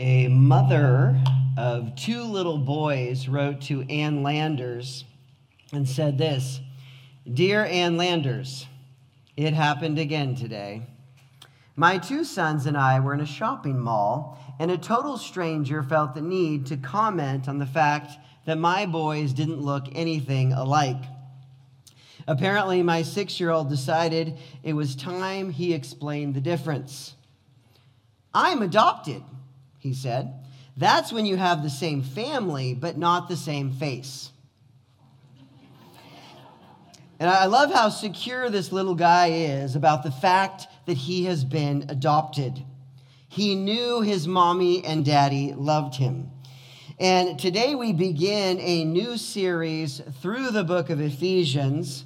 A mother of two little boys wrote to Ann Landers and said this Dear Ann Landers, it happened again today. My two sons and I were in a shopping mall, and a total stranger felt the need to comment on the fact that my boys didn't look anything alike. Apparently, my six year old decided it was time he explained the difference. I'm adopted, he said. That's when you have the same family, but not the same face. And I love how secure this little guy is about the fact that he has been adopted. He knew his mommy and daddy loved him. And today we begin a new series through the book of Ephesians.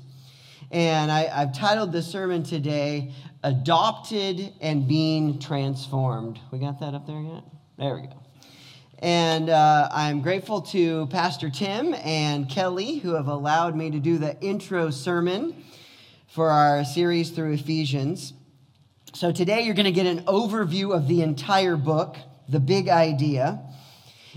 And I, have titled the sermon today, Adopted and Being Transformed. We got that up there yet? There we go. And uh, I'm grateful to Pastor Tim and Kelly who have allowed me to do the intro sermon for our series through Ephesians. So today you're going to get an overview of the entire book, the big idea.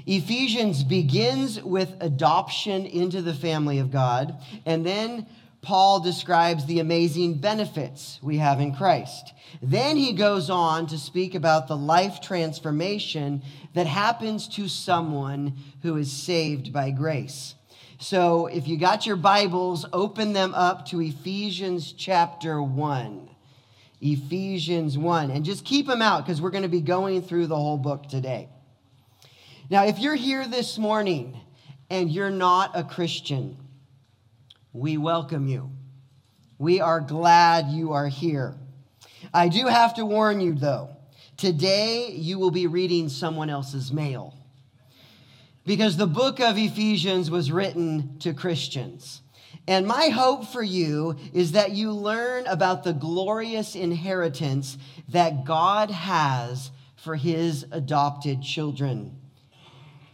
Ephesians begins with adoption into the family of God, and then Paul describes the amazing benefits we have in Christ. Then he goes on to speak about the life transformation that happens to someone who is saved by grace. So if you got your Bibles, open them up to Ephesians chapter 1. Ephesians 1. And just keep them out because we're going to be going through the whole book today. Now, if you're here this morning and you're not a Christian, we welcome you. We are glad you are here. I do have to warn you, though, today you will be reading someone else's mail. Because the book of Ephesians was written to Christians. And my hope for you is that you learn about the glorious inheritance that God has for his adopted children.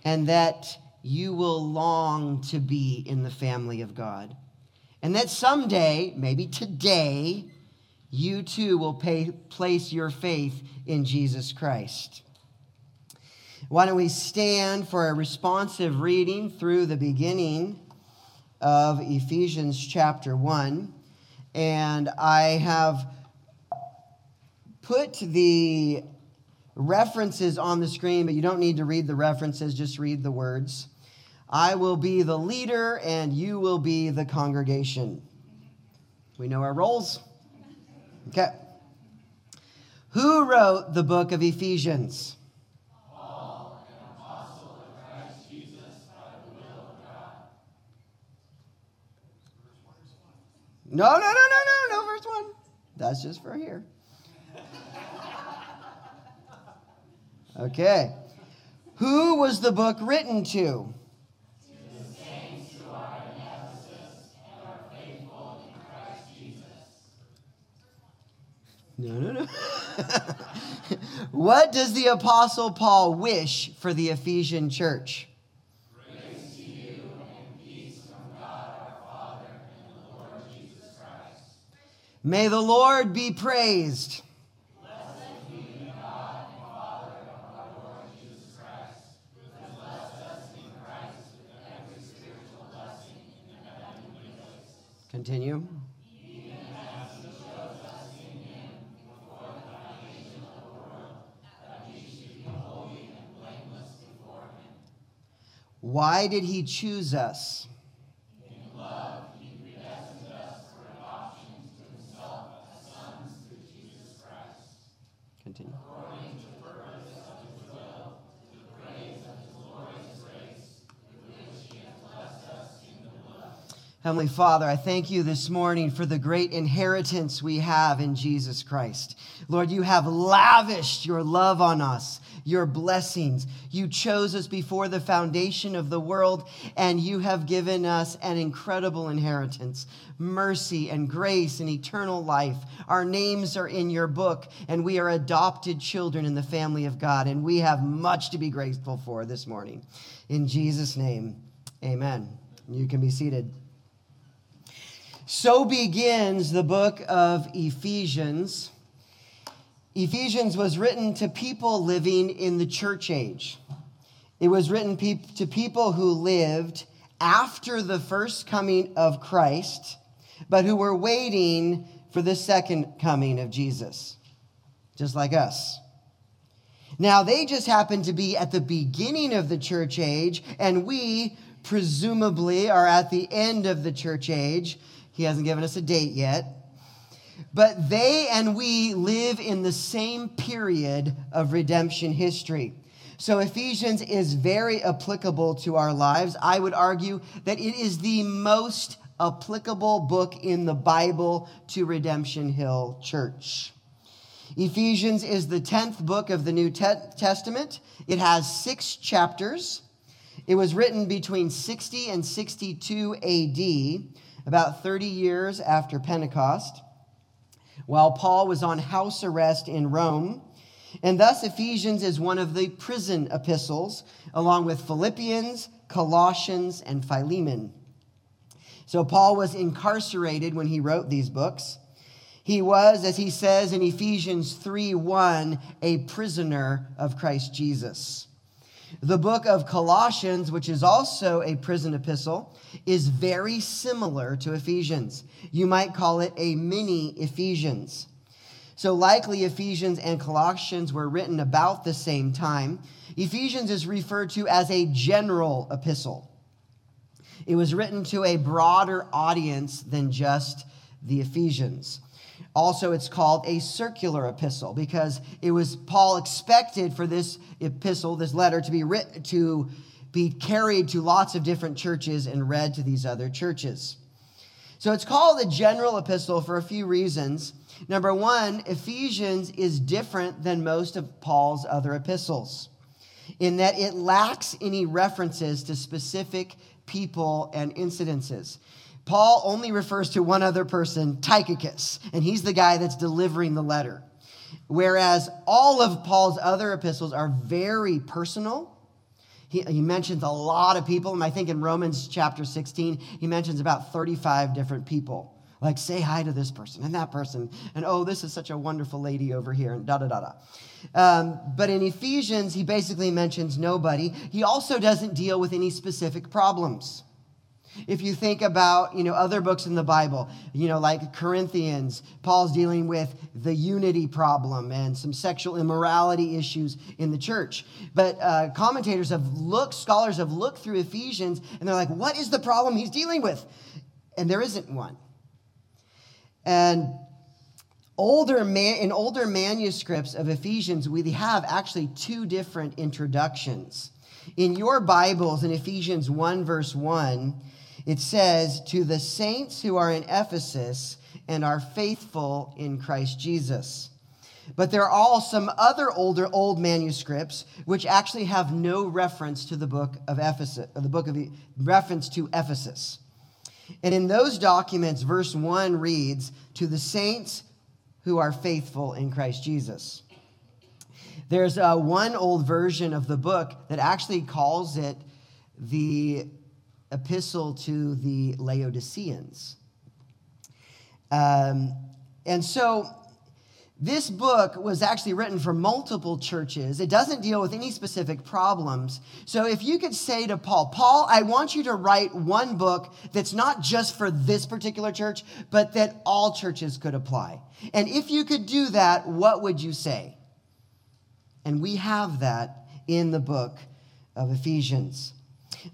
And that you will long to be in the family of God. And that someday, maybe today, you too will pay, place your faith in Jesus Christ. Why don't we stand for a responsive reading through the beginning of Ephesians chapter 1? And I have put the references on the screen, but you don't need to read the references, just read the words. I will be the leader and you will be the congregation. We know our roles. Okay. Who wrote the book of Ephesians? Paul, an apostle of Christ Jesus by the will of God. No, no, no, no, no, no, verse 1. That's just for here. Okay. Who was the book written to? No, no, no. what does the Apostle Paul wish for the Ephesian church? Grace you and peace from God our Father and the Lord Jesus Christ. May the Lord be praised. Be God and Father Lord Jesus Christ, who has blessed us in Christ with every spiritual blessing in the heavenly places. Continue. Why did he choose us? In love, he predestined us for adoption to himself as sons through Jesus Christ. Continue. According to the purpose of his will, to the praise of his glorious grace, with which he has blessed us in the beloved. Heavenly Father, I thank you this morning for the great inheritance we have in Jesus Christ. Lord, you have lavished your love on us, your blessings. You chose us before the foundation of the world, and you have given us an incredible inheritance mercy and grace and eternal life. Our names are in your book, and we are adopted children in the family of God, and we have much to be grateful for this morning. In Jesus' name, amen. You can be seated. So begins the book of Ephesians. Ephesians was written to people living in the church age. It was written pe- to people who lived after the first coming of Christ, but who were waiting for the second coming of Jesus, just like us. Now, they just happened to be at the beginning of the church age, and we presumably are at the end of the church age. He hasn't given us a date yet. But they and we live in the same period of redemption history. So Ephesians is very applicable to our lives. I would argue that it is the most applicable book in the Bible to Redemption Hill Church. Ephesians is the 10th book of the New Testament. It has six chapters. It was written between 60 and 62 AD, about 30 years after Pentecost, while Paul was on house arrest in Rome. And thus, Ephesians is one of the prison epistles, along with Philippians, Colossians, and Philemon. So, Paul was incarcerated when he wrote these books. He was, as he says in Ephesians 3 1, a prisoner of Christ Jesus. The book of Colossians, which is also a prison epistle, is very similar to Ephesians. You might call it a mini Ephesians. So, likely, Ephesians and Colossians were written about the same time. Ephesians is referred to as a general epistle. It was written to a broader audience than just the Ephesians. Also, it's called a circular epistle because it was Paul expected for this epistle, this letter, to be written to be carried to lots of different churches and read to these other churches. So it's called a general epistle for a few reasons. Number one, Ephesians is different than most of Paul's other epistles in that it lacks any references to specific people and incidences. Paul only refers to one other person, Tychicus, and he's the guy that's delivering the letter. Whereas all of Paul's other epistles are very personal. He, he, mentions a lot of people, and I think in Romans chapter 16, he mentions about 35 different people. Like, say hi to this person and that person, and oh, this is such a wonderful lady over here, and da da da da. Um, but in Ephesians, he basically mentions nobody. He also doesn't deal with any specific problems. If you think about, you know, other books in the Bible, you know, like Corinthians, Paul's dealing with the unity problem and some sexual immorality issues in the church. But uh, commentators have looked, scholars have looked through Ephesians, and they're like, what is the problem he's dealing with? And there isn't one. And older man, in older manuscripts of Ephesians, we have actually two different introductions. In your Bibles, in Ephesians 1, verse 1, it says, To the saints who are in Ephesus and are faithful in Christ Jesus. But there are all some other older old manuscripts which actually have no reference to the book of Ephesus, or the book of the reference to Ephesus. And in those documents, verse 1 reads, To the saints who are faithful in Christ Jesus. There's a one old version of the book that actually calls it the epistle to the Laodiceans. Um, and so this book was actually written for multiple churches. It doesn't deal with any specific problems. So if you could say to Paul, Paul, I want you to write one book that's not just for this particular church, but that all churches could apply. And if you could do that, what would you say? And we have that in the book of Ephesians.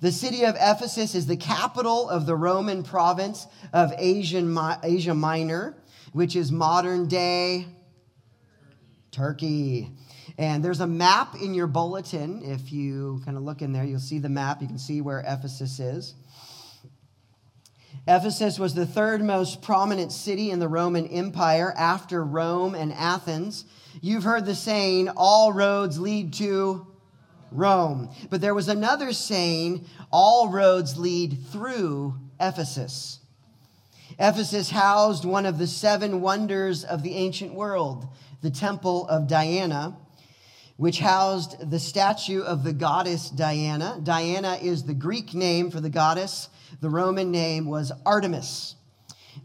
The city of Ephesus is the capital of the Roman province of Asian, Asia Minor, which is modern day Turkey. And there's a map in your bulletin. If you kind of look in there, you'll see the map. You can see where Ephesus is. Ephesus was the third most prominent city in the Roman Empire after Rome and Athens. You've heard the saying, all roads lead to Rome. But there was another saying, all roads lead through Ephesus. Ephesus housed one of the seven wonders of the ancient world, the Temple of Diana, which housed the statue of the goddess Diana. Diana is the Greek name for the goddess, the Roman name was Artemis.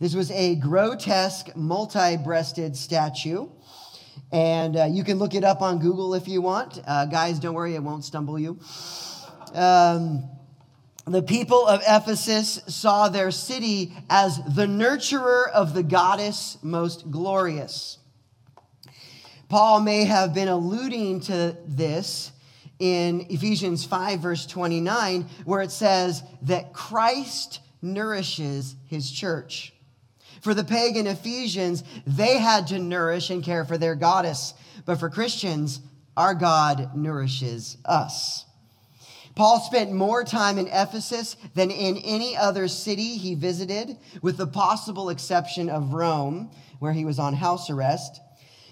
This was a grotesque, multi breasted statue And uh, you can look it up on Google if you want. Uh, guys, don't worry, it won't stumble you. Um, the people of Ephesus saw their city as the nurturer of the goddess most glorious. Paul may have been alluding to this in Ephesians 5, verse 29, where it says that Christ nourishes his church. For the pagan Ephesians, they had to nourish and care for their goddess. But for Christians, our God nourishes us. Paul spent more time in Ephesus than in any other city he visited, with the possible exception of Rome, where he was on house arrest.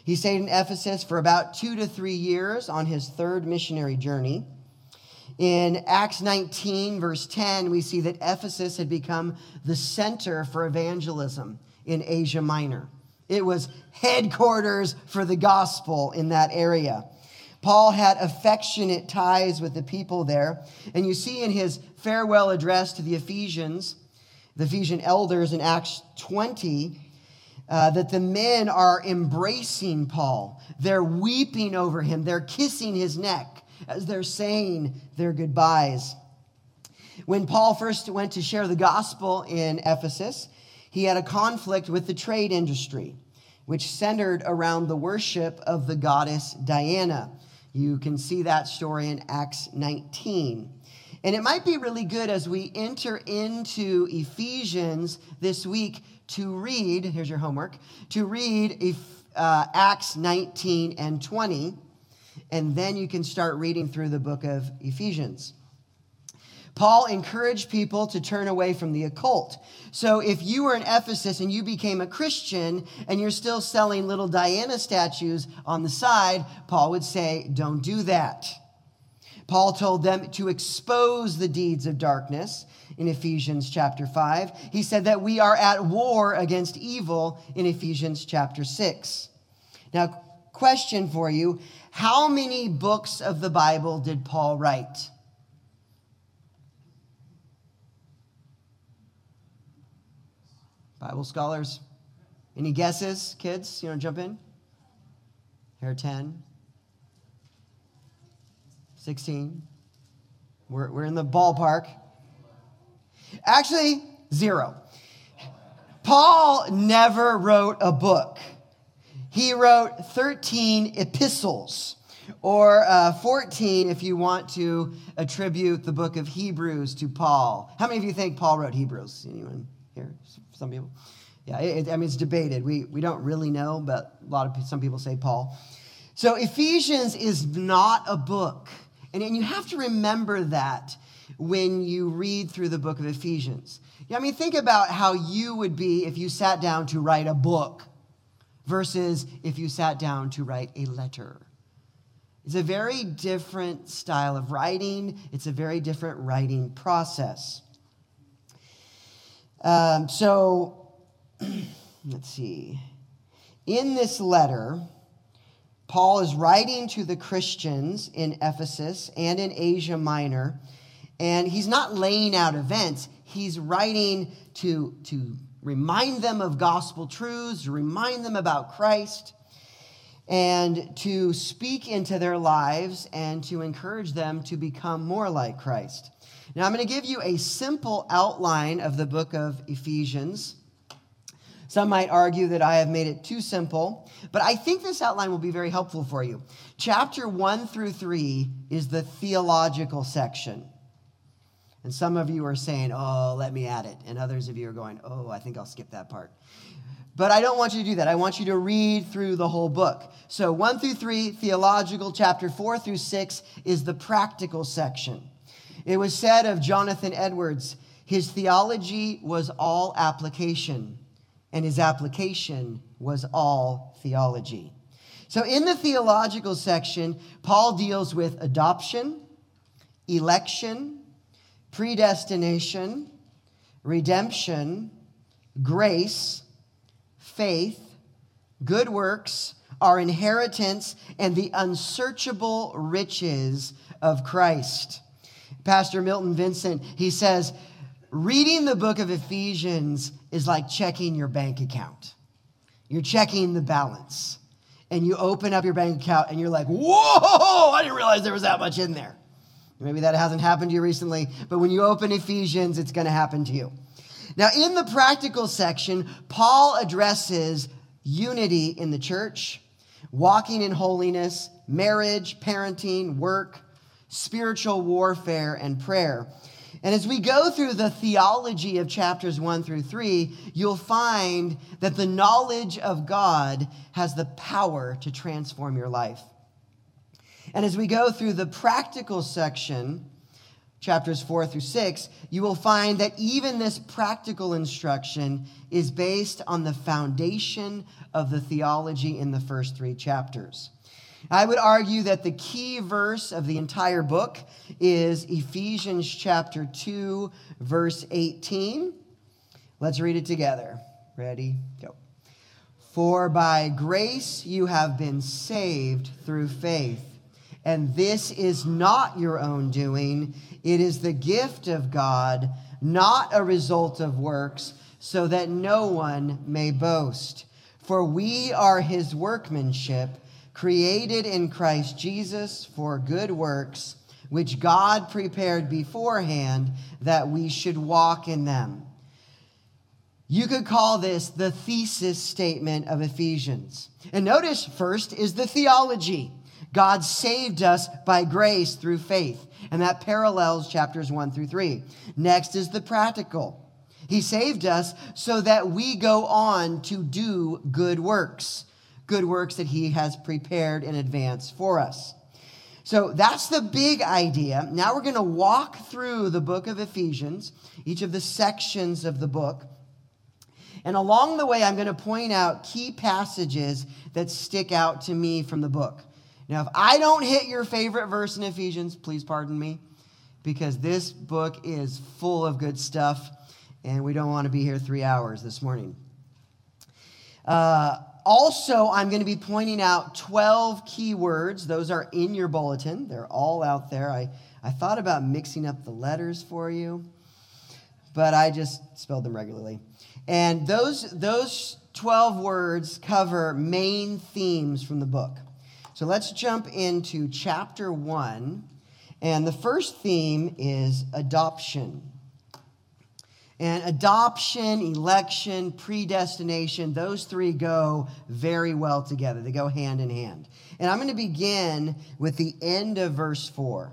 He stayed in Ephesus for about two to three years on his third missionary journey. In Acts 19, verse 10, we see that Ephesus had become the center for evangelism in Asia Minor. It was headquarters for the gospel in that area. Paul had affectionate ties with the people there. And you see in his farewell address to the Ephesians, the Ephesian elders in Acts 20, uh, that the men are embracing Paul. They're weeping over him, they're kissing his neck as they're saying their goodbyes. When Paul first went to share the gospel in Ephesus, he had a conflict with the trade industry, which centered around the worship of the goddess Diana. You can see that story in Acts 19. And it might be really good as we enter into Ephesians this week to read, here's your homework, to read uh, Acts 19 and 20, and then you can start reading through the book of Ephesians. Paul encouraged people to turn away from the occult. So if you were in Ephesus and you became a Christian and you're still selling little Diana statues on the side, Paul would say, don't do that. Paul told them to expose the deeds of darkness in Ephesians chapter 5. He said that we are at war against evil in Ephesians chapter 6. Now, question for you How many books of the Bible did Paul write? Bible scholars? Any guesses, kids? You want to jump in? Here 10, 16. We're, we're in the ballpark. Actually, zero. Paul never wrote a book. He wrote 13 epistles, or uh, 14 if you want to attribute the book of Hebrews to Paul. How many of you think Paul wrote Hebrews? Anyone? here? Some people. Yeah, it, I mean, it's debated. We, we don't really know, but a lot of some people say Paul. So Ephesians is not a book. And, and you have to remember that when you read through the book of Ephesians. Yeah, I mean, think about how you would be if you sat down to write a book versus if you sat down to write a letter. It's a very different style of writing, it's a very different writing process. Um, so, let's see. In this letter, Paul is writing to the Christians in Ephesus and in Asia Minor, and he's not laying out events. He's writing to, to remind them of gospel truths, remind them about Christ, and to speak into their lives and to encourage them to become more like Christ. Now, I'm going to give you a simple outline of the book of Ephesians. Some might argue that I have made it too simple, but I think this outline will be very helpful for you. Chapter 1 through 3 is the theological section. And some of you are saying, oh, let me add it. And others of you are going, oh, I think I'll skip that part. But I don't want you to do that. I want you to read through the whole book. So 1 through 3, theological. Chapter 4 through 6 is the practical section. It was said of Jonathan Edwards, his theology was all application, and his application was all theology. So, in the theological section, Paul deals with adoption, election, predestination, redemption, grace, faith, good works, our inheritance, and the unsearchable riches of Christ. Pastor Milton Vincent, he says, reading the book of Ephesians is like checking your bank account. You're checking the balance. and you open up your bank account and you're like, whoa, I didn't realize there was that much in there. Maybe that hasn't happened to you recently, but when you open Ephesians, it's going to happen to you. Now, in the practical section, Paul addresses unity in the church, walking in holiness, marriage, parenting, work, spiritual warfare, and prayer. And as we go through the theology of chapters one through three, you'll find that the knowledge of God has the power to transform your life. And as we go through the practical section, chapters four through six, you will find that even this practical instruction is based on the foundation of the theology in the first three chapters. I would argue that the key verse of the entire book is Ephesians chapter 2, verse 18. Let's read it together. Ready? Go. For by grace you have been saved through faith. And this is not your own doing, it is the gift of God, not a result of works, so that no one may boast. For we are his workmanship created in Christ Jesus for good works, which God prepared beforehand that we should walk in them. You could call this the thesis statement of Ephesians. And notice, first is the theology. God saved us by grace through faith, and that parallels chapters 1 through 3. Next is the practical. He saved us so that we go on to do good works good works that he has prepared in advance for us. So that's the big idea. Now we're going to walk through the book of Ephesians, each of the sections of the book. And along the way, I'm going to point out key passages that stick out to me from the book. Now, if I don't hit your favorite verse in Ephesians, please pardon me, because this book is full of good stuff, and we don't want to be here three hours this morning. Uh, also, I'm going to be pointing out 12 keywords. Those are in your bulletin, they're all out there. I, I thought about mixing up the letters for you, but I just spelled them regularly. And those, those 12 words cover main themes from the book. So let's jump into chapter one. And the first theme is adoption. And adoption, election, predestination, those three go very well together. They go hand in hand. And I'm going to begin with the end of verse 4.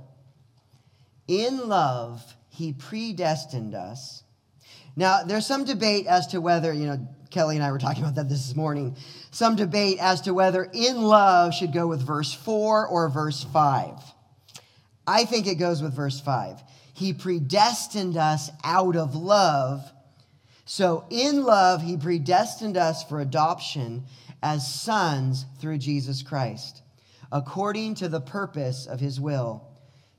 In love, he predestined us. Now, there's some debate as to whether, you know, Kelly and I were talking about that this morning. Some debate as to whether in love should go with verse 4 or verse 5. I think it goes with verse 5. He predestined us out of love. So, in love, He predestined us for adoption as sons through Jesus Christ, according to the purpose of His will,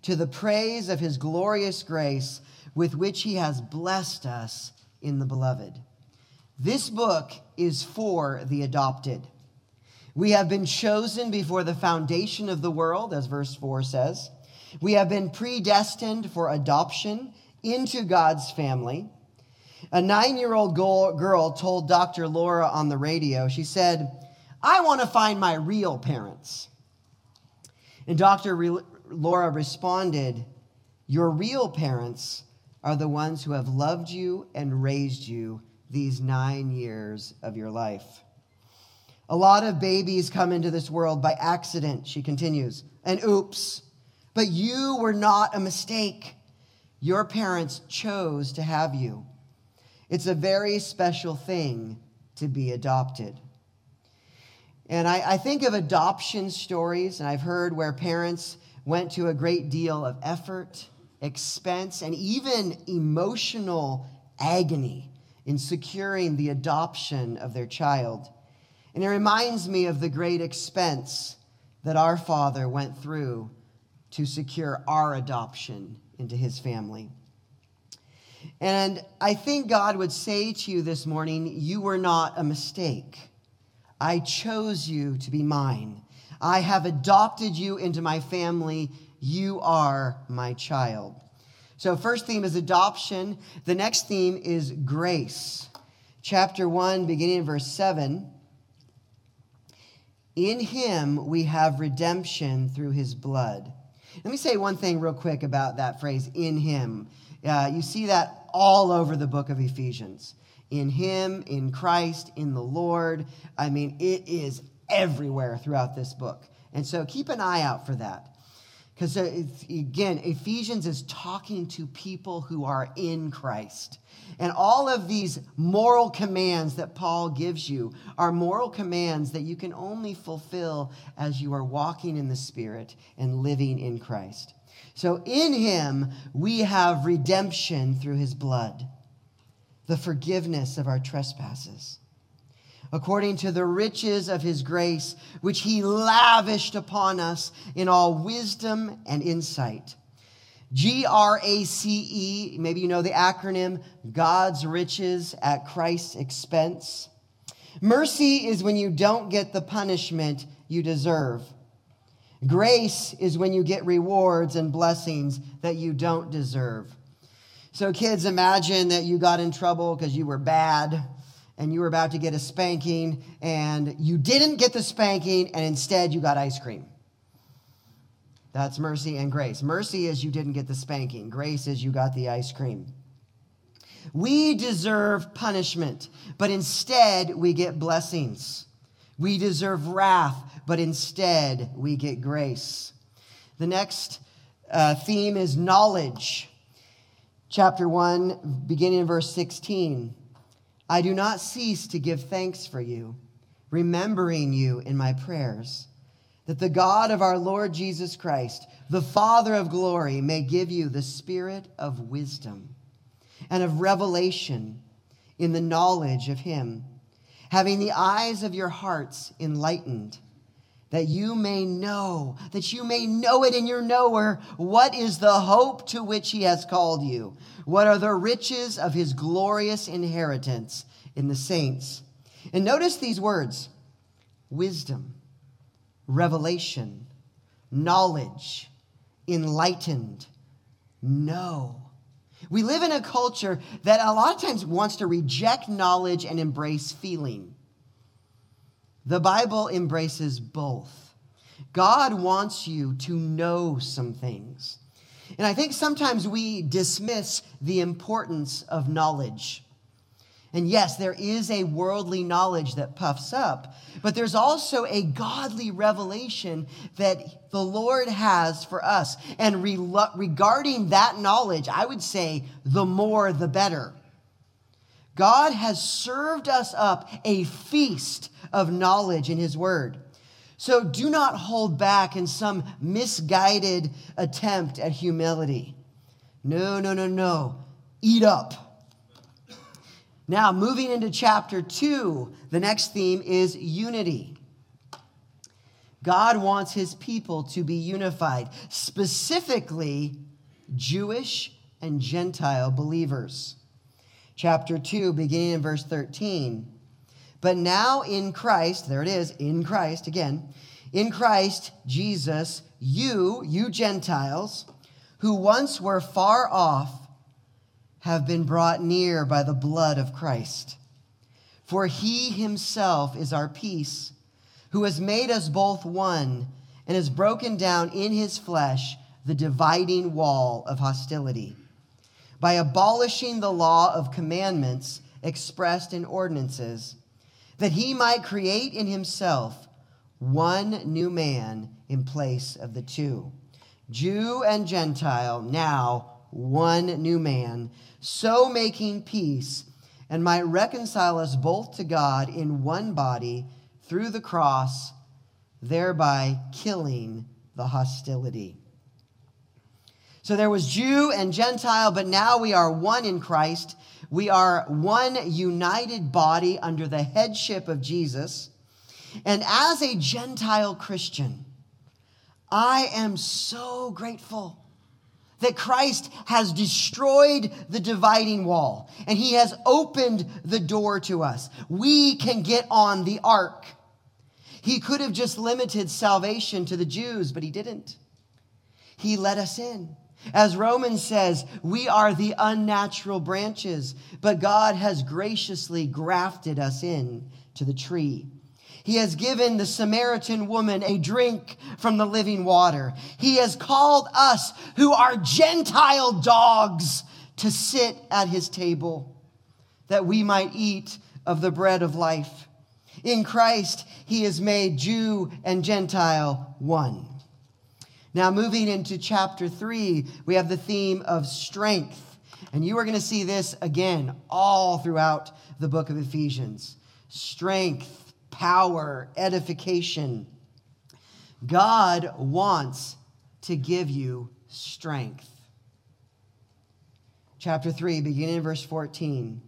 to the praise of His glorious grace with which He has blessed us in the beloved. This book is for the adopted. We have been chosen before the foundation of the world, as verse 4 says. We have been predestined for adoption into God's family. A nine year old girl told Dr. Laura on the radio, she said, I want to find my real parents. And Dr. Re- Laura responded, Your real parents are the ones who have loved you and raised you these nine years of your life. A lot of babies come into this world by accident, she continues, and oops. But you were not a mistake. Your parents chose to have you. It's a very special thing to be adopted. And I, I, think of adoption stories, and I've heard where parents went to a great deal of effort, expense, and even emotional agony in securing the adoption of their child. And it reminds me of the great expense that our Father went through to secure our adoption into his family. And I think God would say to you this morning, You were not a mistake. I chose you to be mine. I have adopted you into my family. You are my child. So, first theme is adoption. The next theme is grace. Chapter 1, beginning in verse 7. In him we have redemption through his blood. Let me say one thing real quick about that phrase, in him. Uh, you see that all over the book of Ephesians. In him, in Christ, in the Lord. I mean, it is everywhere throughout this book. And so keep an eye out for that. Because again, Ephesians is talking to people who are in Christ. And all of these moral commands that Paul gives you are moral commands that you can only fulfill as you are walking in the Spirit and living in Christ. So in him, we have redemption through his blood, the forgiveness of our trespasses according to the riches of his grace, which he lavished upon us in all wisdom and insight. G R A C E, maybe you know the acronym God's riches at Christ's expense. Mercy is when you don't get the punishment you deserve. Grace is when you get rewards and blessings that you don't deserve. So, kids, imagine that you got in trouble because you were bad and you were about to get a spanking and you didn't get the spanking and instead you got ice cream. That's mercy and grace. Mercy is you didn't get the spanking, grace is you got the ice cream. We deserve punishment, but instead we get blessings. We deserve wrath, but instead we get grace. The next uh, theme is knowledge. Chapter 1, beginning in verse 16. I do not cease to give thanks for you, remembering you in my prayers, that the God of our Lord Jesus Christ, the Father of glory, may give you the spirit of wisdom and of revelation in the knowledge of him, having the eyes of your hearts enlightened that you may know, that you may know it in your knower, what is the hope to which he has called you? What are the riches of his glorious inheritance in the saints? And notice these words wisdom, revelation, knowledge, enlightened, know. We live in a culture that a lot of times wants to reject knowledge and embrace feeling. The Bible embraces both. God wants you to know some things. And I think sometimes we dismiss the importance of knowledge. And yes, there is a worldly knowledge that puffs up, but there's also a godly revelation that the Lord has for us. And re- regarding that knowledge, I would say the more the better. God has served us up a feast of knowledge in His Word. So do not hold back in some misguided attempt at humility. No, no, no, no. Eat up. Now, moving into chapter two, the next theme is unity. God wants his people to be unified, specifically Jewish and Gentile believers chapter 2, beginning in verse 13. But now in Christ, there it is, in Christ, again, in Christ Jesus, you, you Gentiles, who once were far off, have been brought near by the blood of Christ. For he himself is our peace, who has made us both one and has broken down in his flesh the dividing wall of hostility by abolishing the law of commandments expressed in ordinances, that he might create in himself one new man in place of the two. Jew and Gentile, now one new man, so making peace, and might reconcile us both to God in one body through the cross, thereby killing the hostility. So there was Jew and Gentile, but now we are one in Christ. We are one united body under the headship of Jesus. And as a Gentile Christian, I am so grateful that Christ has destroyed the dividing wall and he has opened the door to us. We can get on the ark. He could have just limited salvation to the Jews, but he didn't. He let us in. As Romans says, we are the unnatural branches, but God has graciously grafted us in to the tree. He has given the Samaritan woman a drink from the living water. He has called us, who are Gentile dogs, to sit at his table, that we might eat of the bread of life. In Christ, he has made Jew and Gentile one. Now, moving into chapter three, we have the theme of strength. And you are going to see this again all throughout the book of Ephesians strength, power, edification. God wants to give you strength. Chapter 3, beginning in verse 14.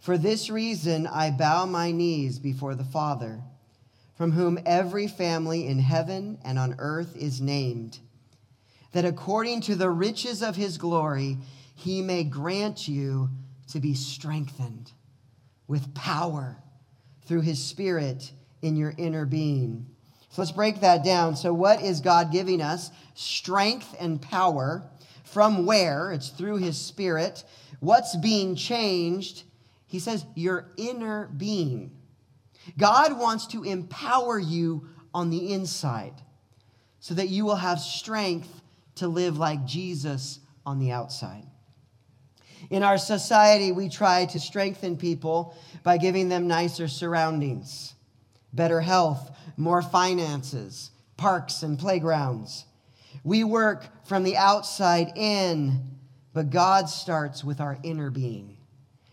For this reason I bow my knees before the Father, from whom every family in heaven and on earth is named, that according to the riches of his glory, he may grant you to be strengthened with power through his spirit in your inner being. So let's break that down. So, what is God giving us? Strength and power. From where? It's through his spirit. What's being changed? He says, your inner being. God wants to empower you on the inside so that you will have strength to live like Jesus on the outside. In our society, we try to strengthen people by giving them nicer surroundings, better health, more finances, parks and playgrounds. We work from the outside in, but God starts with our inner being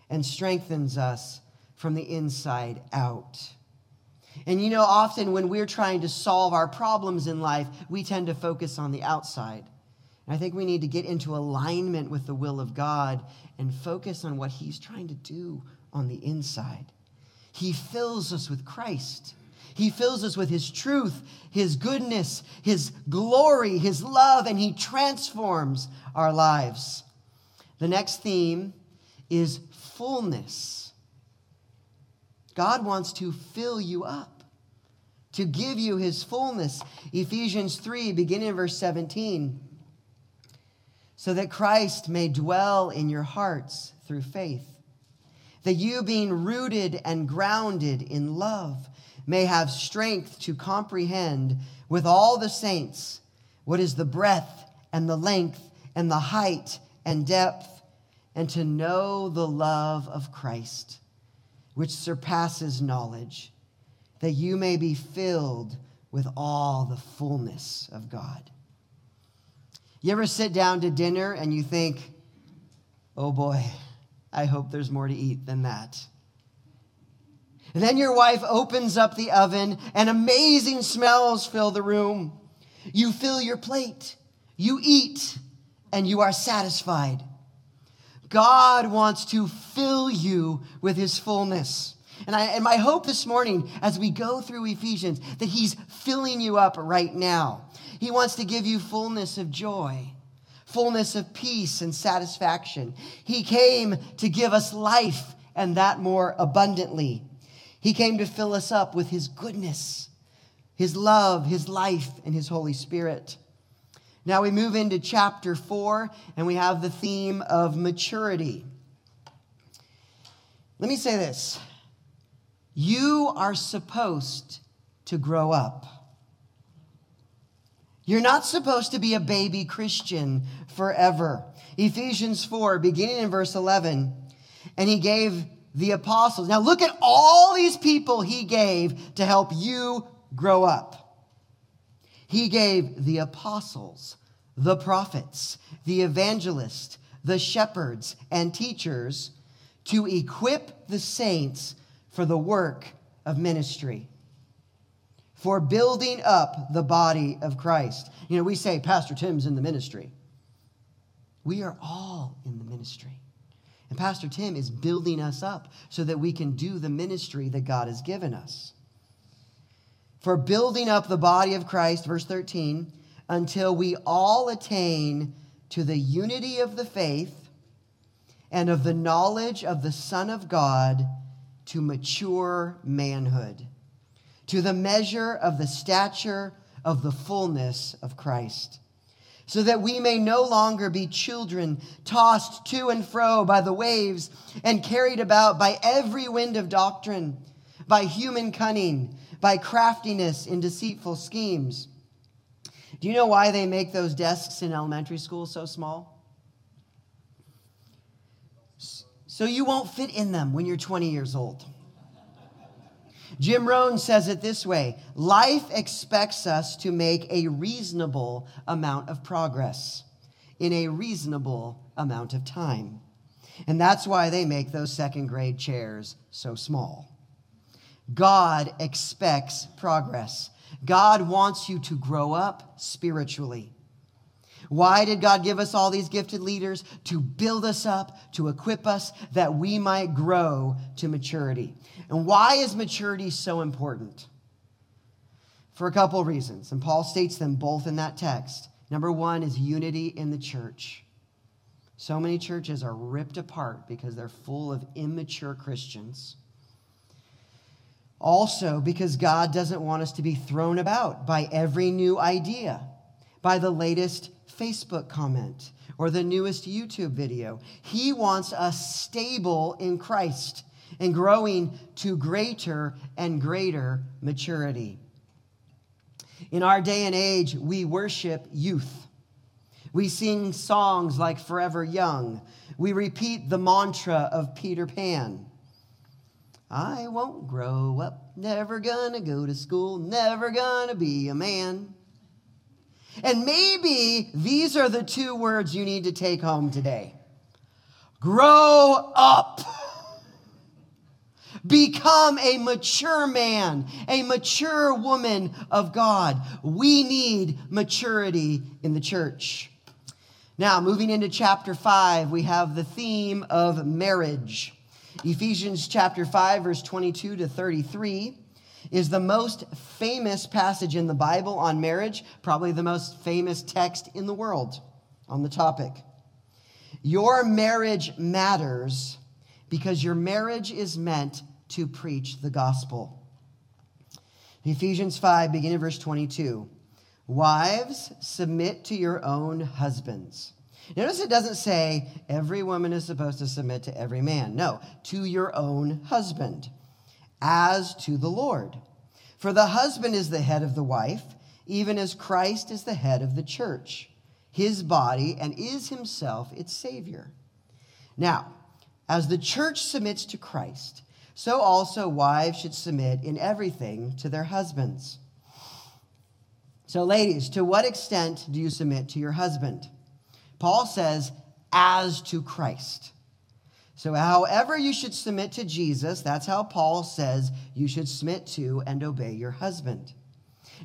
and strengthens us from the inside out. And you know, often when we're trying to solve our problems in life, we tend to focus on the outside. And I think we need to get into alignment with the will of God and focus on what He's trying to do on the inside. He fills us with Christ. He fills us with His truth, His goodness, His glory, His love, and He transforms our lives. The next theme is fullness. God wants to fill you up, to give you His fullness. Ephesians 3, beginning in verse 17 so that Christ may dwell in your hearts through faith, that you, being rooted and grounded in love, may have strength to comprehend with all the saints what is the breadth and the length and the height and depth, and to know the love of Christ, which surpasses knowledge, that you may be filled with all the fullness of God. You ever sit down to dinner and you think, oh boy, I hope there's more to eat than that? And then your wife opens up the oven and amazing smells fill the room. You fill your plate, you eat, and you are satisfied. God wants to fill you with his fullness. And, I, and my hope this morning, as we go through Ephesians, that he's filling you up right now. He wants to give you fullness of joy, fullness of peace and satisfaction. He came to give us life and that more abundantly. He came to fill us up with His goodness, His love, His life, and His Holy Spirit. Now we move into chapter four, and we have the theme of maturity. Let me say this you are supposed to grow up. You're not supposed to be a baby Christian forever. Ephesians 4, beginning in verse 11, and he gave the apostles. Now look at all these people he gave to help you grow up. He gave the apostles, the prophets, the evangelists, the shepherds, and teachers to equip the saints for the work of ministry for building up the body of Christ. You know, we say Pastor Tim's in the ministry. We are all in the ministry. And Pastor Tim is building us up so that we can do the ministry that God has given us. For building up the body of Christ, verse 13, until we all attain to the unity of the faith and of the knowledge of the Son of God to mature manhood to the measure of the stature of the fullness of Christ, so that we may no longer be children tossed to and fro by the waves and carried about by every wind of doctrine, by human cunning, by craftiness in deceitful schemes. Do you know why they make those desks in elementary school so small? So you won't fit in them when you're 20 years old. Jim Rohn says it this way Life expects us to make a reasonable amount of progress in a reasonable amount of time. And that's why they make those second grade chairs so small. God expects progress. God wants you to grow up spiritually. Why did God give us all these gifted leaders? To build us up, to equip us, that we might grow to maturity. And why is maturity so important? For a couple of reasons. And Paul states them both in that text. Number one is unity in the church. So many churches are ripped apart because they're full of immature Christians. Also, because God doesn't want us to be thrown about by every new idea, by the latest Facebook comment or the newest YouTube video. He wants us stable in Christ and growing to greater and greater maturity. In our day and age, we worship youth. We sing songs like Forever Young. We repeat the mantra of Peter Pan I won't grow up, never gonna go to school, never gonna be a man. And maybe these are the two words you need to take home today grow up. Become a mature man, a mature woman of God. We need maturity in the church. Now, moving into chapter 5, we have the theme of marriage. Ephesians chapter 5, verse 22 to 33 is the most famous passage in the Bible on marriage, probably the most famous text in the world on the topic. Your marriage matters because your marriage is meant to preach the gospel. Ephesians 5, beginning verse 22. Wives, submit to your own husbands. Notice it doesn't say every woman is supposed to submit to every man. No, to your own husband, as to the Lord. For the husband is the head of the wife, even as Christ is the head of the church, his body, and is himself its Savior. Now, as the church submits to Christ, so also wives should submit in everything to their husbands. So, ladies, to what extent do you submit to your husband? Paul says, as to Christ. So, however you should submit to Jesus, that's how Paul says you should submit to and obey your husband.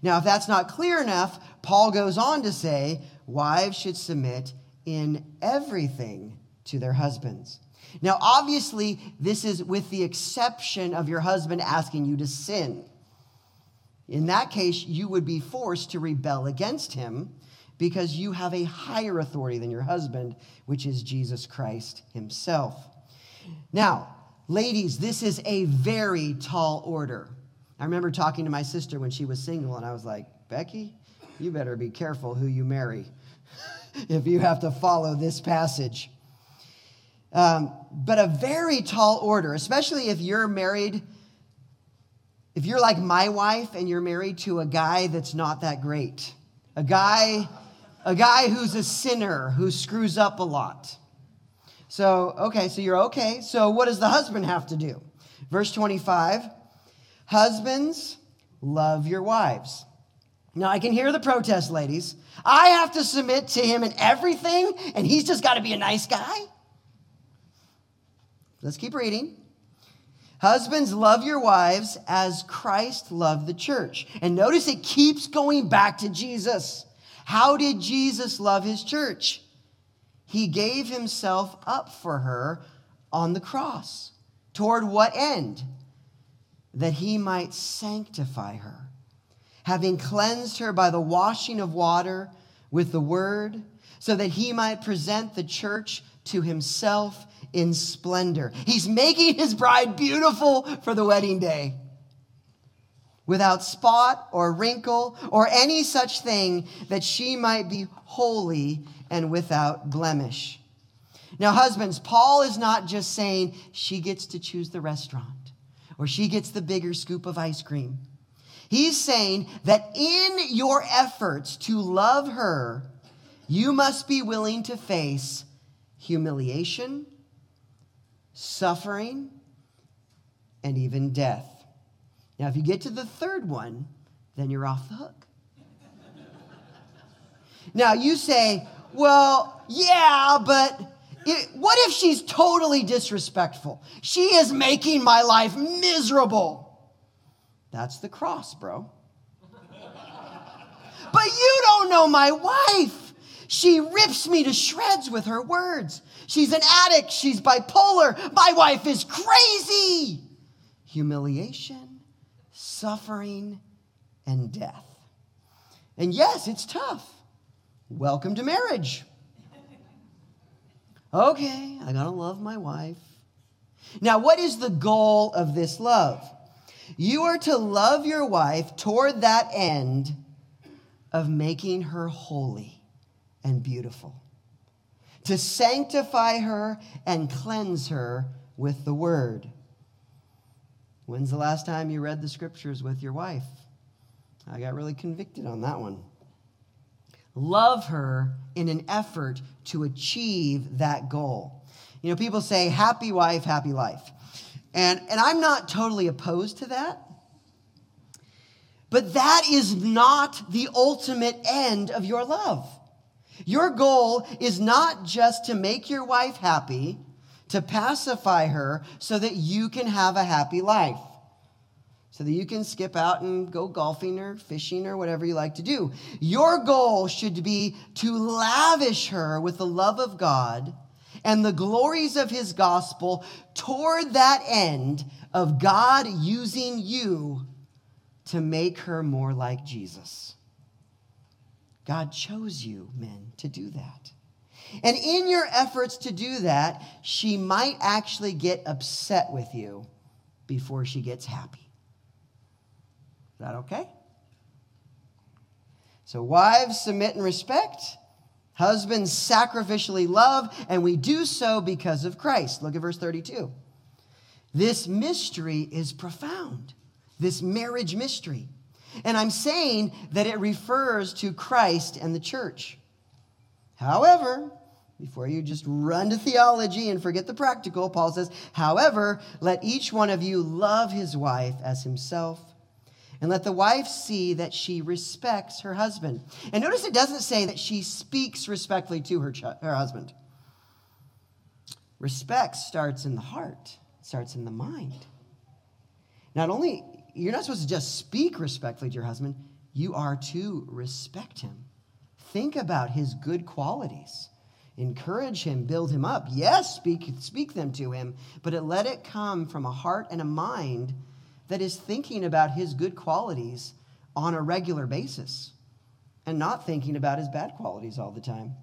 Now, if that's not clear enough, Paul goes on to say wives should submit in everything to their husbands. Now, obviously, this is with the exception of your husband asking you to sin. In that case, you would be forced to rebel against him because you have a higher authority than your husband, which is Jesus Christ himself. Now, ladies, this is a very tall order. I remember talking to my sister when she was single, and I was like, Becky, you better be careful who you marry if you have to follow this passage. Um, but a very tall order, especially if you're married, if you're like my wife and you're married to a guy that's not that great, a guy, a guy who's a sinner who screws up a lot. So, okay, so you're okay. So, what does the husband have to do? Verse 25 Husbands, love your wives. Now, I can hear the protest, ladies. I have to submit to him in everything, and he's just got to be a nice guy. Let's keep reading. Husbands, love your wives as Christ loved the church. And notice it keeps going back to Jesus. How did Jesus love his church? He gave himself up for her on the cross. Toward what end? That he might sanctify her, having cleansed her by the washing of water with the word, so that he might present the church to himself in splendor. He's making his bride beautiful for the wedding day. Without spot or wrinkle or any such thing, that she might be holy and without blemish. Now, husbands, Paul is not just saying she gets to choose the restaurant or she gets the bigger scoop of ice cream. He's saying that in your efforts to love her, you must be willing to face humiliation, suffering, and even death. Now, if you get to the third one, then you're off the hook. now, you say, well, yeah, but it, what if she's totally disrespectful? She is making my life miserable. That's the cross, bro. but you don't know my wife. She rips me to shreds with her words. She's an addict. She's bipolar. My wife is crazy. Humiliation, suffering, and death. And yes, it's tough. Welcome to marriage. Okay, I gotta love my wife. Now, what is the goal of this love? You are to love your wife toward that end of making her holy and beautiful, to sanctify her and cleanse her with the word. When's the last time you read the scriptures with your wife? I got really convicted on that one. Love her in an effort to achieve that goal. You know, people say, happy wife, happy life. And, and I'm not totally opposed to that. But that is not the ultimate end of your love. Your goal is not just to make your wife happy, to pacify her so that you can have a happy life so that you can skip out and go golfing or fishing or whatever you like to do. Your goal should be to lavish her with the love of God and the glories of his gospel toward that end of God using you to make her more like Jesus. God chose you, men, to do that. And in your efforts to do that, she might actually get upset with you before she gets happy. Is that okay? So, wives, submit and respect. Husbands, sacrificially love, and we do so because of Christ. Look at verse 32. This mystery is profound, this marriage mystery. And I'm saying that it refers to Christ and the church. However, before you just run to theology and forget the practical, Paul says, however, let each one of you love his wife as himself and let the wife see that she respects her husband. And notice it doesn't say that she speaks respectfully to her, ch- her husband. Respect starts in the heart, starts in the mind. Not only, you're not supposed to just speak respectfully to your husband, you are to respect him. Think about his good qualities. Encourage him, build him up. Yes, speak, speak them to him, but it, let it come from a heart and a mind that is thinking about his good qualities on a regular basis and not thinking about his bad qualities all the time.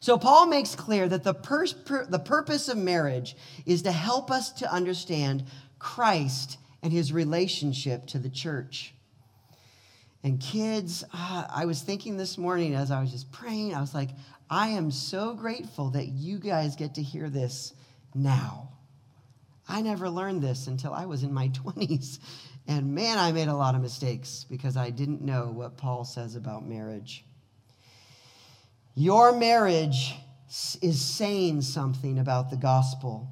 So, Paul makes clear that the, pur- the purpose of marriage is to help us to understand Christ and his relationship to the church. And, kids, uh, I was thinking this morning as I was just praying, I was like, I am so grateful that you guys get to hear this now. I never learned this until I was in my 20s. And man, I made a lot of mistakes because I didn't know what Paul says about marriage. Your marriage is saying something about the gospel.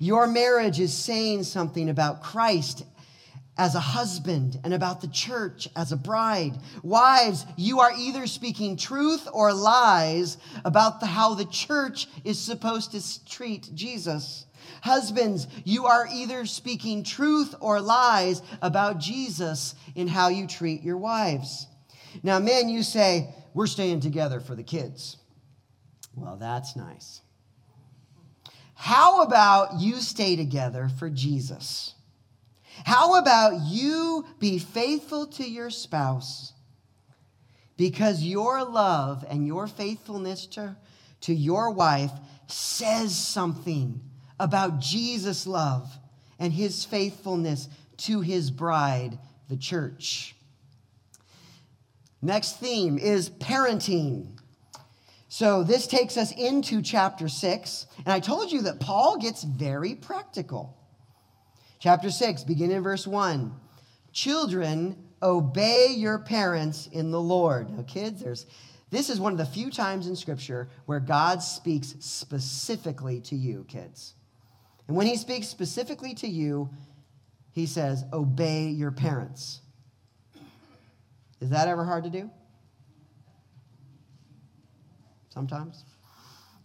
Your marriage is saying something about Christ as a husband and about the church as a bride. Wives, you are either speaking truth or lies about the, how the church is supposed to treat Jesus. Husbands, you are either speaking truth or lies about Jesus in how you treat your wives. Now, men, you say, we're staying together for the kids. Well, that's nice. How about you stay together for Jesus? How about you be faithful to your spouse because your love and your faithfulness to, to your wife says something about Jesus' love and his faithfulness to his bride, the church. Next theme is parenting. So this takes us into chapter 6. And I told you that Paul gets very practical. Chapter 6, beginning in verse 1. Children, obey your parents in the Lord. Now, kids, there's this is one of the few times in Scripture where God speaks specifically to you, kids. And when He speaks specifically to you, He says, Obey your parents. Is that ever hard to do? Sometimes.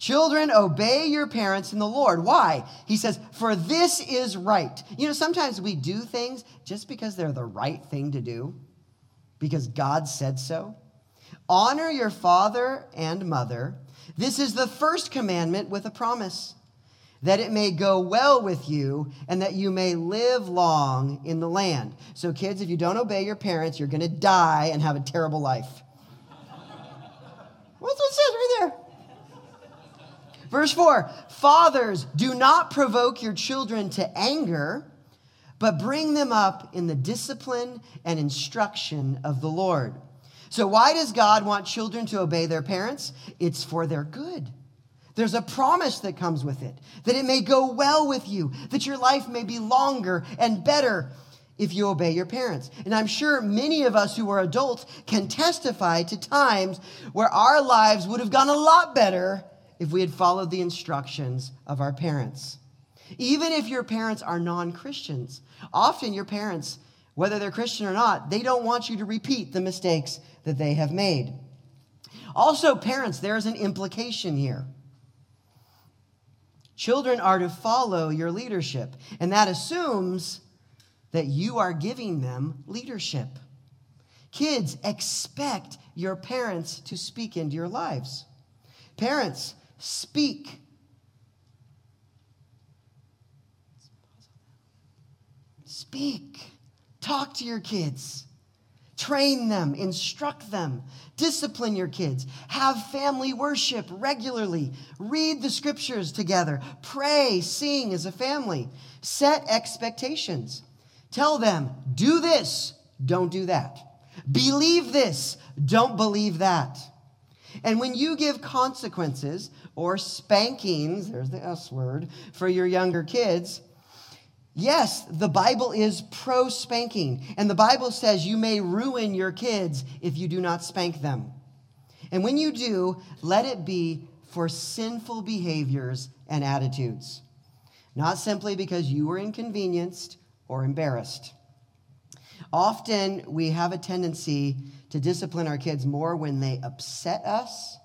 Children, obey your parents in the Lord. Why? He says, For this is right. You know, sometimes we do things just because they're the right thing to do, because God said so. Honor your father and mother. This is the first commandment with a promise that it may go well with you and that you may live long in the land. So, kids, if you don't obey your parents, you're going to die and have a terrible life. What's what says right there? Verse 4 Fathers, do not provoke your children to anger, but bring them up in the discipline and instruction of the Lord. So, why does God want children to obey their parents? It's for their good. There's a promise that comes with it that it may go well with you, that your life may be longer and better if you obey your parents. And I'm sure many of us who are adults can testify to times where our lives would have gone a lot better if we had followed the instructions of our parents. Even if your parents are non Christians, often your parents, whether they're Christian or not, they don't want you to repeat the mistakes that they have made. Also, parents, there's an implication here. Children are to follow your leadership, and that assumes that you are giving them leadership. Kids, expect your parents to speak into your lives. Parents, speak. Speak. Talk to your kids. Train them, instruct them, discipline your kids, have family worship regularly, read the scriptures together, pray, sing as a family, set expectations. Tell them, do this, don't do that. Believe this, don't believe that. And when you give consequences or spankings, there's the S word, for your younger kids, Yes, the Bible is pro spanking, and the Bible says you may ruin your kids if you do not spank them. And when you do, let it be for sinful behaviors and attitudes, not simply because you were inconvenienced or embarrassed. Often we have a tendency to discipline our kids more when they upset us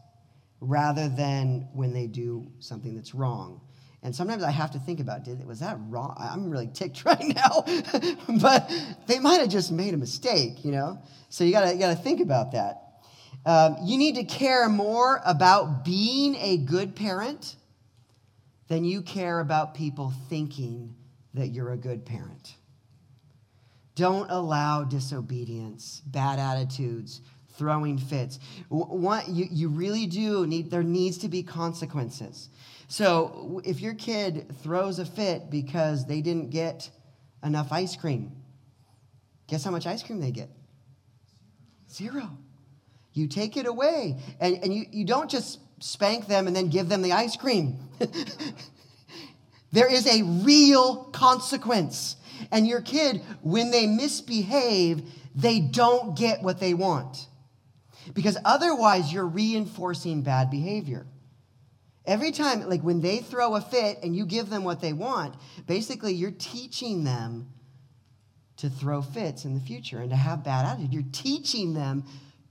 rather than when they do something that's wrong. And sometimes I have to think about, did was that wrong? I'm really ticked right now, but they might have just made a mistake, you know. So you gotta you gotta think about that. Um, you need to care more about being a good parent than you care about people thinking that you're a good parent. Don't allow disobedience, bad attitudes, throwing fits. What you, you really do need, there needs to be consequences. So if your kid throws a fit because they didn't get enough ice cream, guess how much ice cream they get? Zero. You take it away. And, and you, you don't just spank them and then give them the ice cream. there is a real consequence. And your kid, when they misbehave, they don't get what they want. Because otherwise, you're reinforcing bad behavior. Every time, like when they throw a fit and you give them what they want, basically you're teaching them to throw fits in the future and to have bad attitude. You're teaching them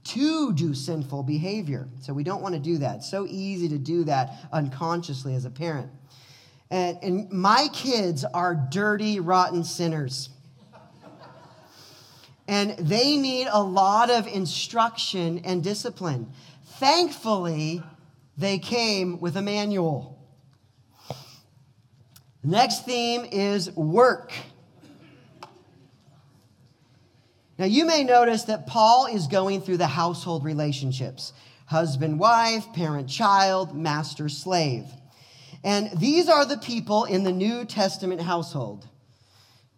to do sinful behavior. So we don't want to do that. It's so easy to do that unconsciously as a parent. And, and my kids are dirty, rotten sinners. and they need a lot of instruction and discipline. Thankfully, they came with a manual. Next theme is work. Now, you may notice that Paul is going through the household relationships husband, wife, parent, child, master, slave. And these are the people in the New Testament household.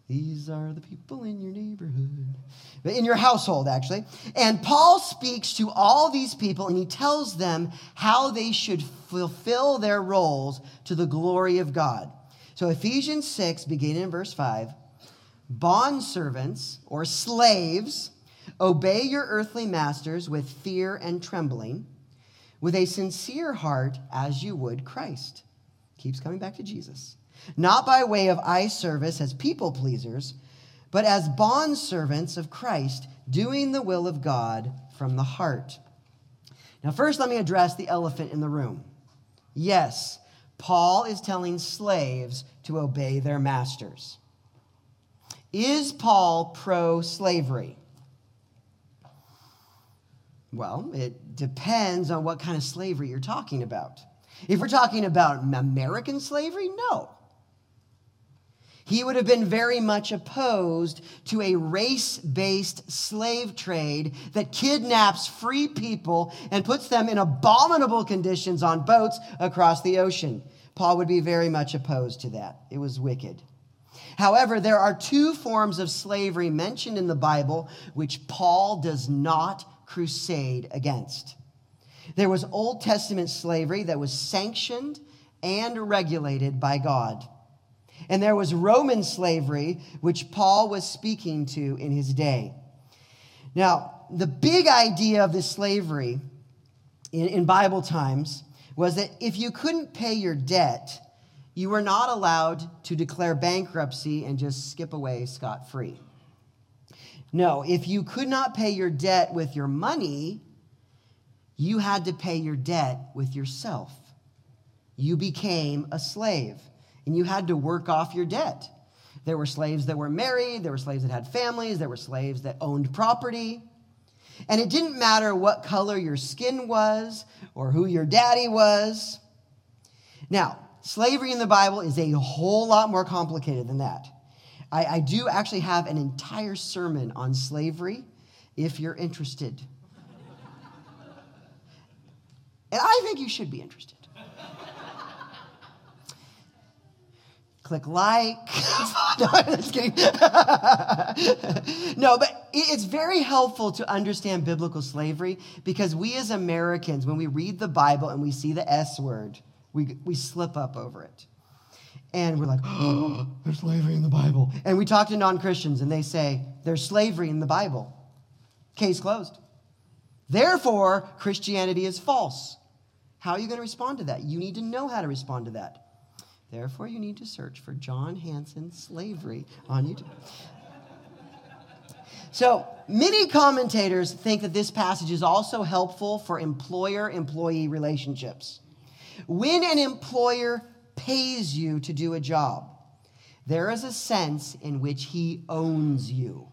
These are the people in your neighborhood, in your household, actually. And Paul speaks to all these people and he tells them how they should fulfill their roles to the glory of God. So, Ephesians 6, beginning in verse 5 bond servants or slaves, Obey your earthly masters with fear and trembling, with a sincere heart as you would Christ. Keeps coming back to Jesus. Not by way of eye service as people pleasers, but as bond servants of Christ, doing the will of God from the heart. Now, first, let me address the elephant in the room. Yes, Paul is telling slaves to obey their masters. Is Paul pro slavery? Well, it depends on what kind of slavery you're talking about. If we're talking about American slavery, no. He would have been very much opposed to a race based slave trade that kidnaps free people and puts them in abominable conditions on boats across the ocean. Paul would be very much opposed to that. It was wicked. However, there are two forms of slavery mentioned in the Bible which Paul does not crusade against. There was Old Testament slavery that was sanctioned and regulated by God. And there was Roman slavery, which Paul was speaking to in his day. Now, the big idea of this slavery in, in Bible times was that if you couldn't pay your debt, you were not allowed to declare bankruptcy and just skip away scot free. No, if you could not pay your debt with your money, you had to pay your debt with yourself. You became a slave and you had to work off your debt. There were slaves that were married, there were slaves that had families, there were slaves that owned property. And it didn't matter what color your skin was or who your daddy was. Now, slavery in the Bible is a whole lot more complicated than that. I, I do actually have an entire sermon on slavery if you're interested. And I think you should be interested. click like. no, I'm just kidding. no, but it's very helpful to understand biblical slavery because we as Americans, when we read the Bible and we see the S word, we, we slip up over it. And we're like, oh, there's slavery in the Bible. And we talk to non Christians and they say, there's slavery in the Bible. Case closed. Therefore, Christianity is false. How are you going to respond to that? You need to know how to respond to that. Therefore, you need to search for John Hanson slavery on YouTube. So, many commentators think that this passage is also helpful for employer employee relationships. When an employer pays you to do a job, there is a sense in which he owns you.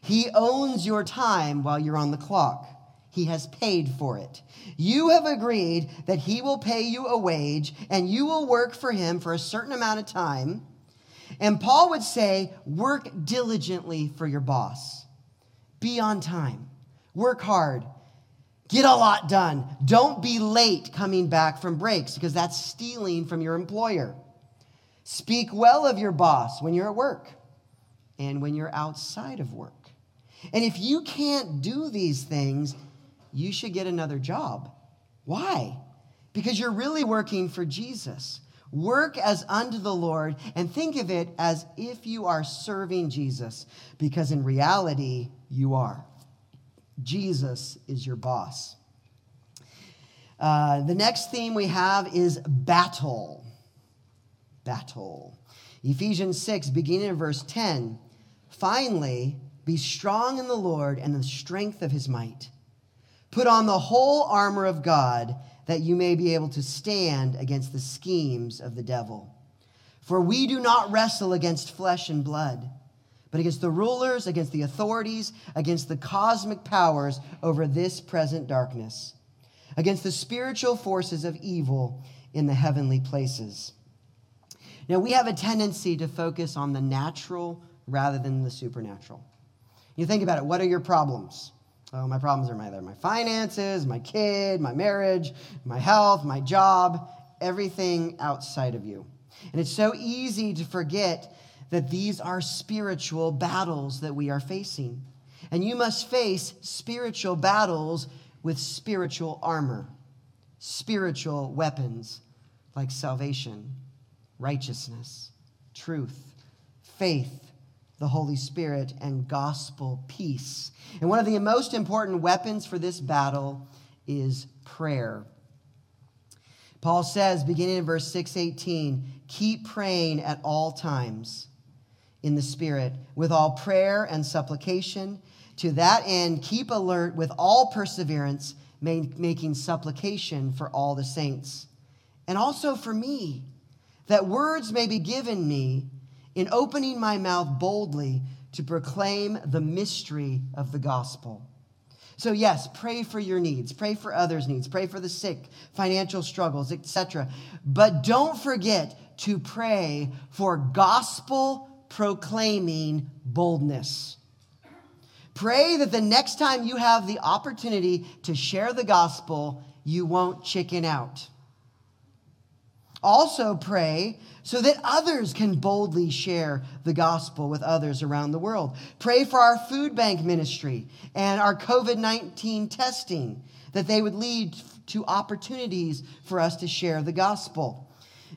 He owns your time while you're on the clock. He has paid for it. You have agreed that he will pay you a wage and you will work for him for a certain amount of time. And Paul would say, work diligently for your boss. Be on time. Work hard. Get a lot done. Don't be late coming back from breaks because that's stealing from your employer. Speak well of your boss when you're at work and when you're outside of work. And if you can't do these things, you should get another job. Why? Because you're really working for Jesus. Work as unto the Lord and think of it as if you are serving Jesus, because in reality, you are. Jesus is your boss. Uh, the next theme we have is battle. Battle. Ephesians 6, beginning in verse 10. Finally, be strong in the Lord and the strength of his might. Put on the whole armor of God that you may be able to stand against the schemes of the devil. For we do not wrestle against flesh and blood, but against the rulers, against the authorities, against the cosmic powers over this present darkness, against the spiritual forces of evil in the heavenly places. Now, we have a tendency to focus on the natural rather than the supernatural. You think about it what are your problems? Oh, my problems are my, my finances, my kid, my marriage, my health, my job, everything outside of you. And it's so easy to forget that these are spiritual battles that we are facing. And you must face spiritual battles with spiritual armor, spiritual weapons like salvation, righteousness, truth, faith, the Holy Spirit, and gospel peace. And one of the most important weapons for this battle is prayer. Paul says, beginning in verse 618, keep praying at all times in the Spirit with all prayer and supplication. To that end, keep alert with all perseverance, making supplication for all the saints. And also for me, that words may be given me in opening my mouth boldly to proclaim the mystery of the gospel so, yes, pray for your needs, pray for others' needs, pray for the sick, financial struggles, etc. But don't forget to pray for gospel proclaiming boldness. Pray that the next time you have the opportunity to share the gospel, you won't chicken out. Also, pray so that others can boldly share the gospel with others around the world. Pray for our food bank ministry and our COVID 19 testing, that they would lead to opportunities for us to share the gospel.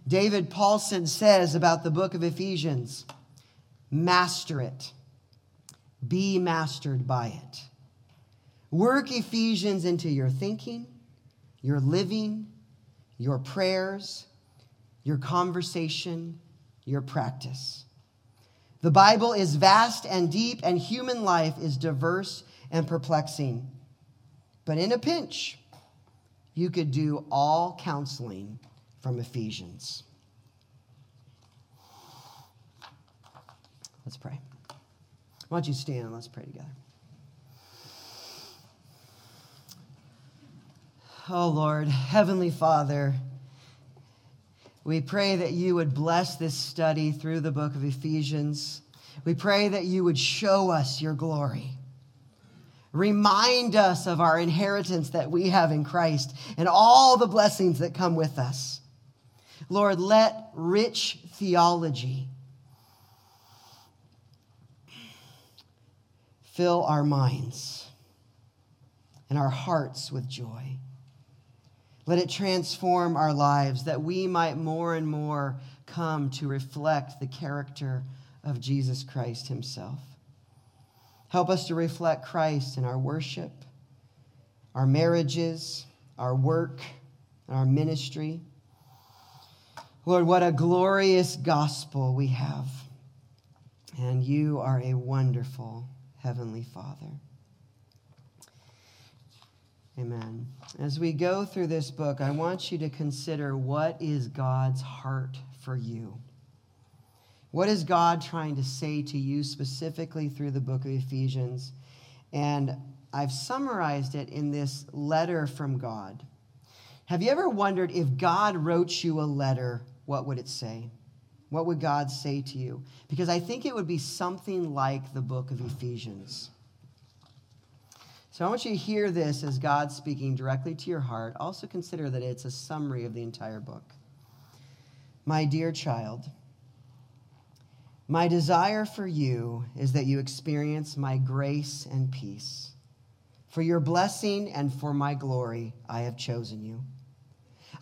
David Powlison says about the book of Ephesians master it, be mastered by it. Work Ephesians into your thinking, your living, your prayers your conversation, your practice. The Bible is vast and deep, and human life is diverse and perplexing. But in a pinch, you could do all counseling from Ephesians. Let's pray. Why don't you stand and let's pray together? Oh Lord, Heavenly Father, we pray that you would bless this study through the book of Ephesians. We pray that you would show us your glory. Remind us of our inheritance that we have in Christ and all the blessings that come with us. Lord, let rich theology fill our minds and our hearts with joy. Let it transform our lives that we might more and more come to reflect the character of Jesus Christ Himself. Help us to reflect Christ in our worship, our marriages, our work, our ministry. Lord, what a glorious gospel we have. And you are a wonderful Heavenly Father. Amen. As we go through this book, I want you to consider what is God's heart for you? What is God trying to say to you specifically through the book of Ephesians? And I've summarized it in this letter from God. Have you ever wondered if God wrote you a letter, what would it say? What would God say to you? Because I think it would be something like the book of Ephesians. So I want you to hear this as God speaking directly to your heart. Also consider that it's a summary of the entire book. My dear child, my desire for you is that you experience my grace and peace. For your blessing and for my glory, I have chosen you.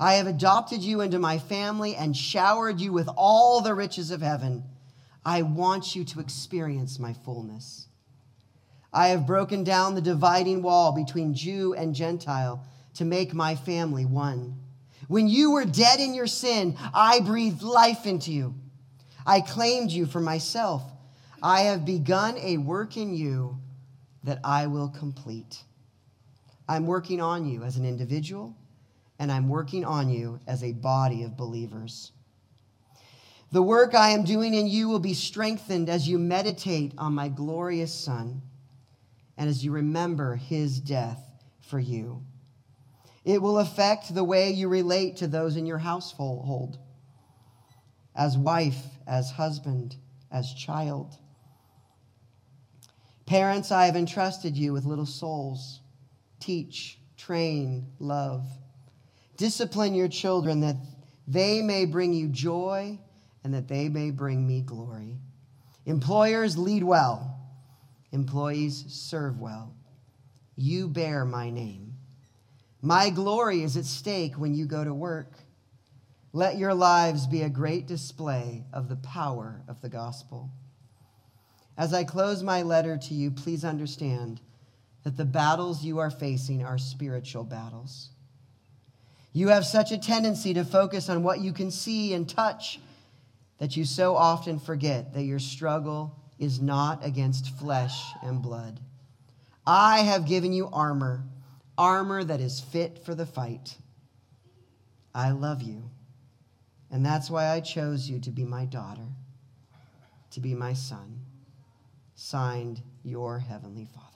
I have adopted you into my family and showered you with all the riches of heaven. I want you to experience my fullness. I have broken down the dividing wall between Jew and Gentile to make my family one. When you were dead in your sin, I breathed life into you. I claimed you for myself. I have begun a work in you that I will complete. I'm working on you as an individual, and I'm working on you as a body of believers. The work I am doing in you will be strengthened as you meditate on my glorious Son and as you remember his death for you. It will affect the way you relate to those in your household as wife, as husband, as child. Parents, I have entrusted you with little souls. Teach, train, love. Discipline your children that they may bring you joy and that they may bring me glory. Employers, lead well Employees, serve well. You bear my name. My glory is at stake when you go to work. Let your lives be a great display of the power of the gospel. As I close my letter to you, please understand that the battles you are facing are spiritual battles. You have such a tendency to focus on what you can see and touch that you so often forget that your struggle is not against flesh and blood. I have given you armor, armor that is fit for the fight. I love you, and that's why I chose you to be my daughter, to be my son. Signed, your Heavenly Father.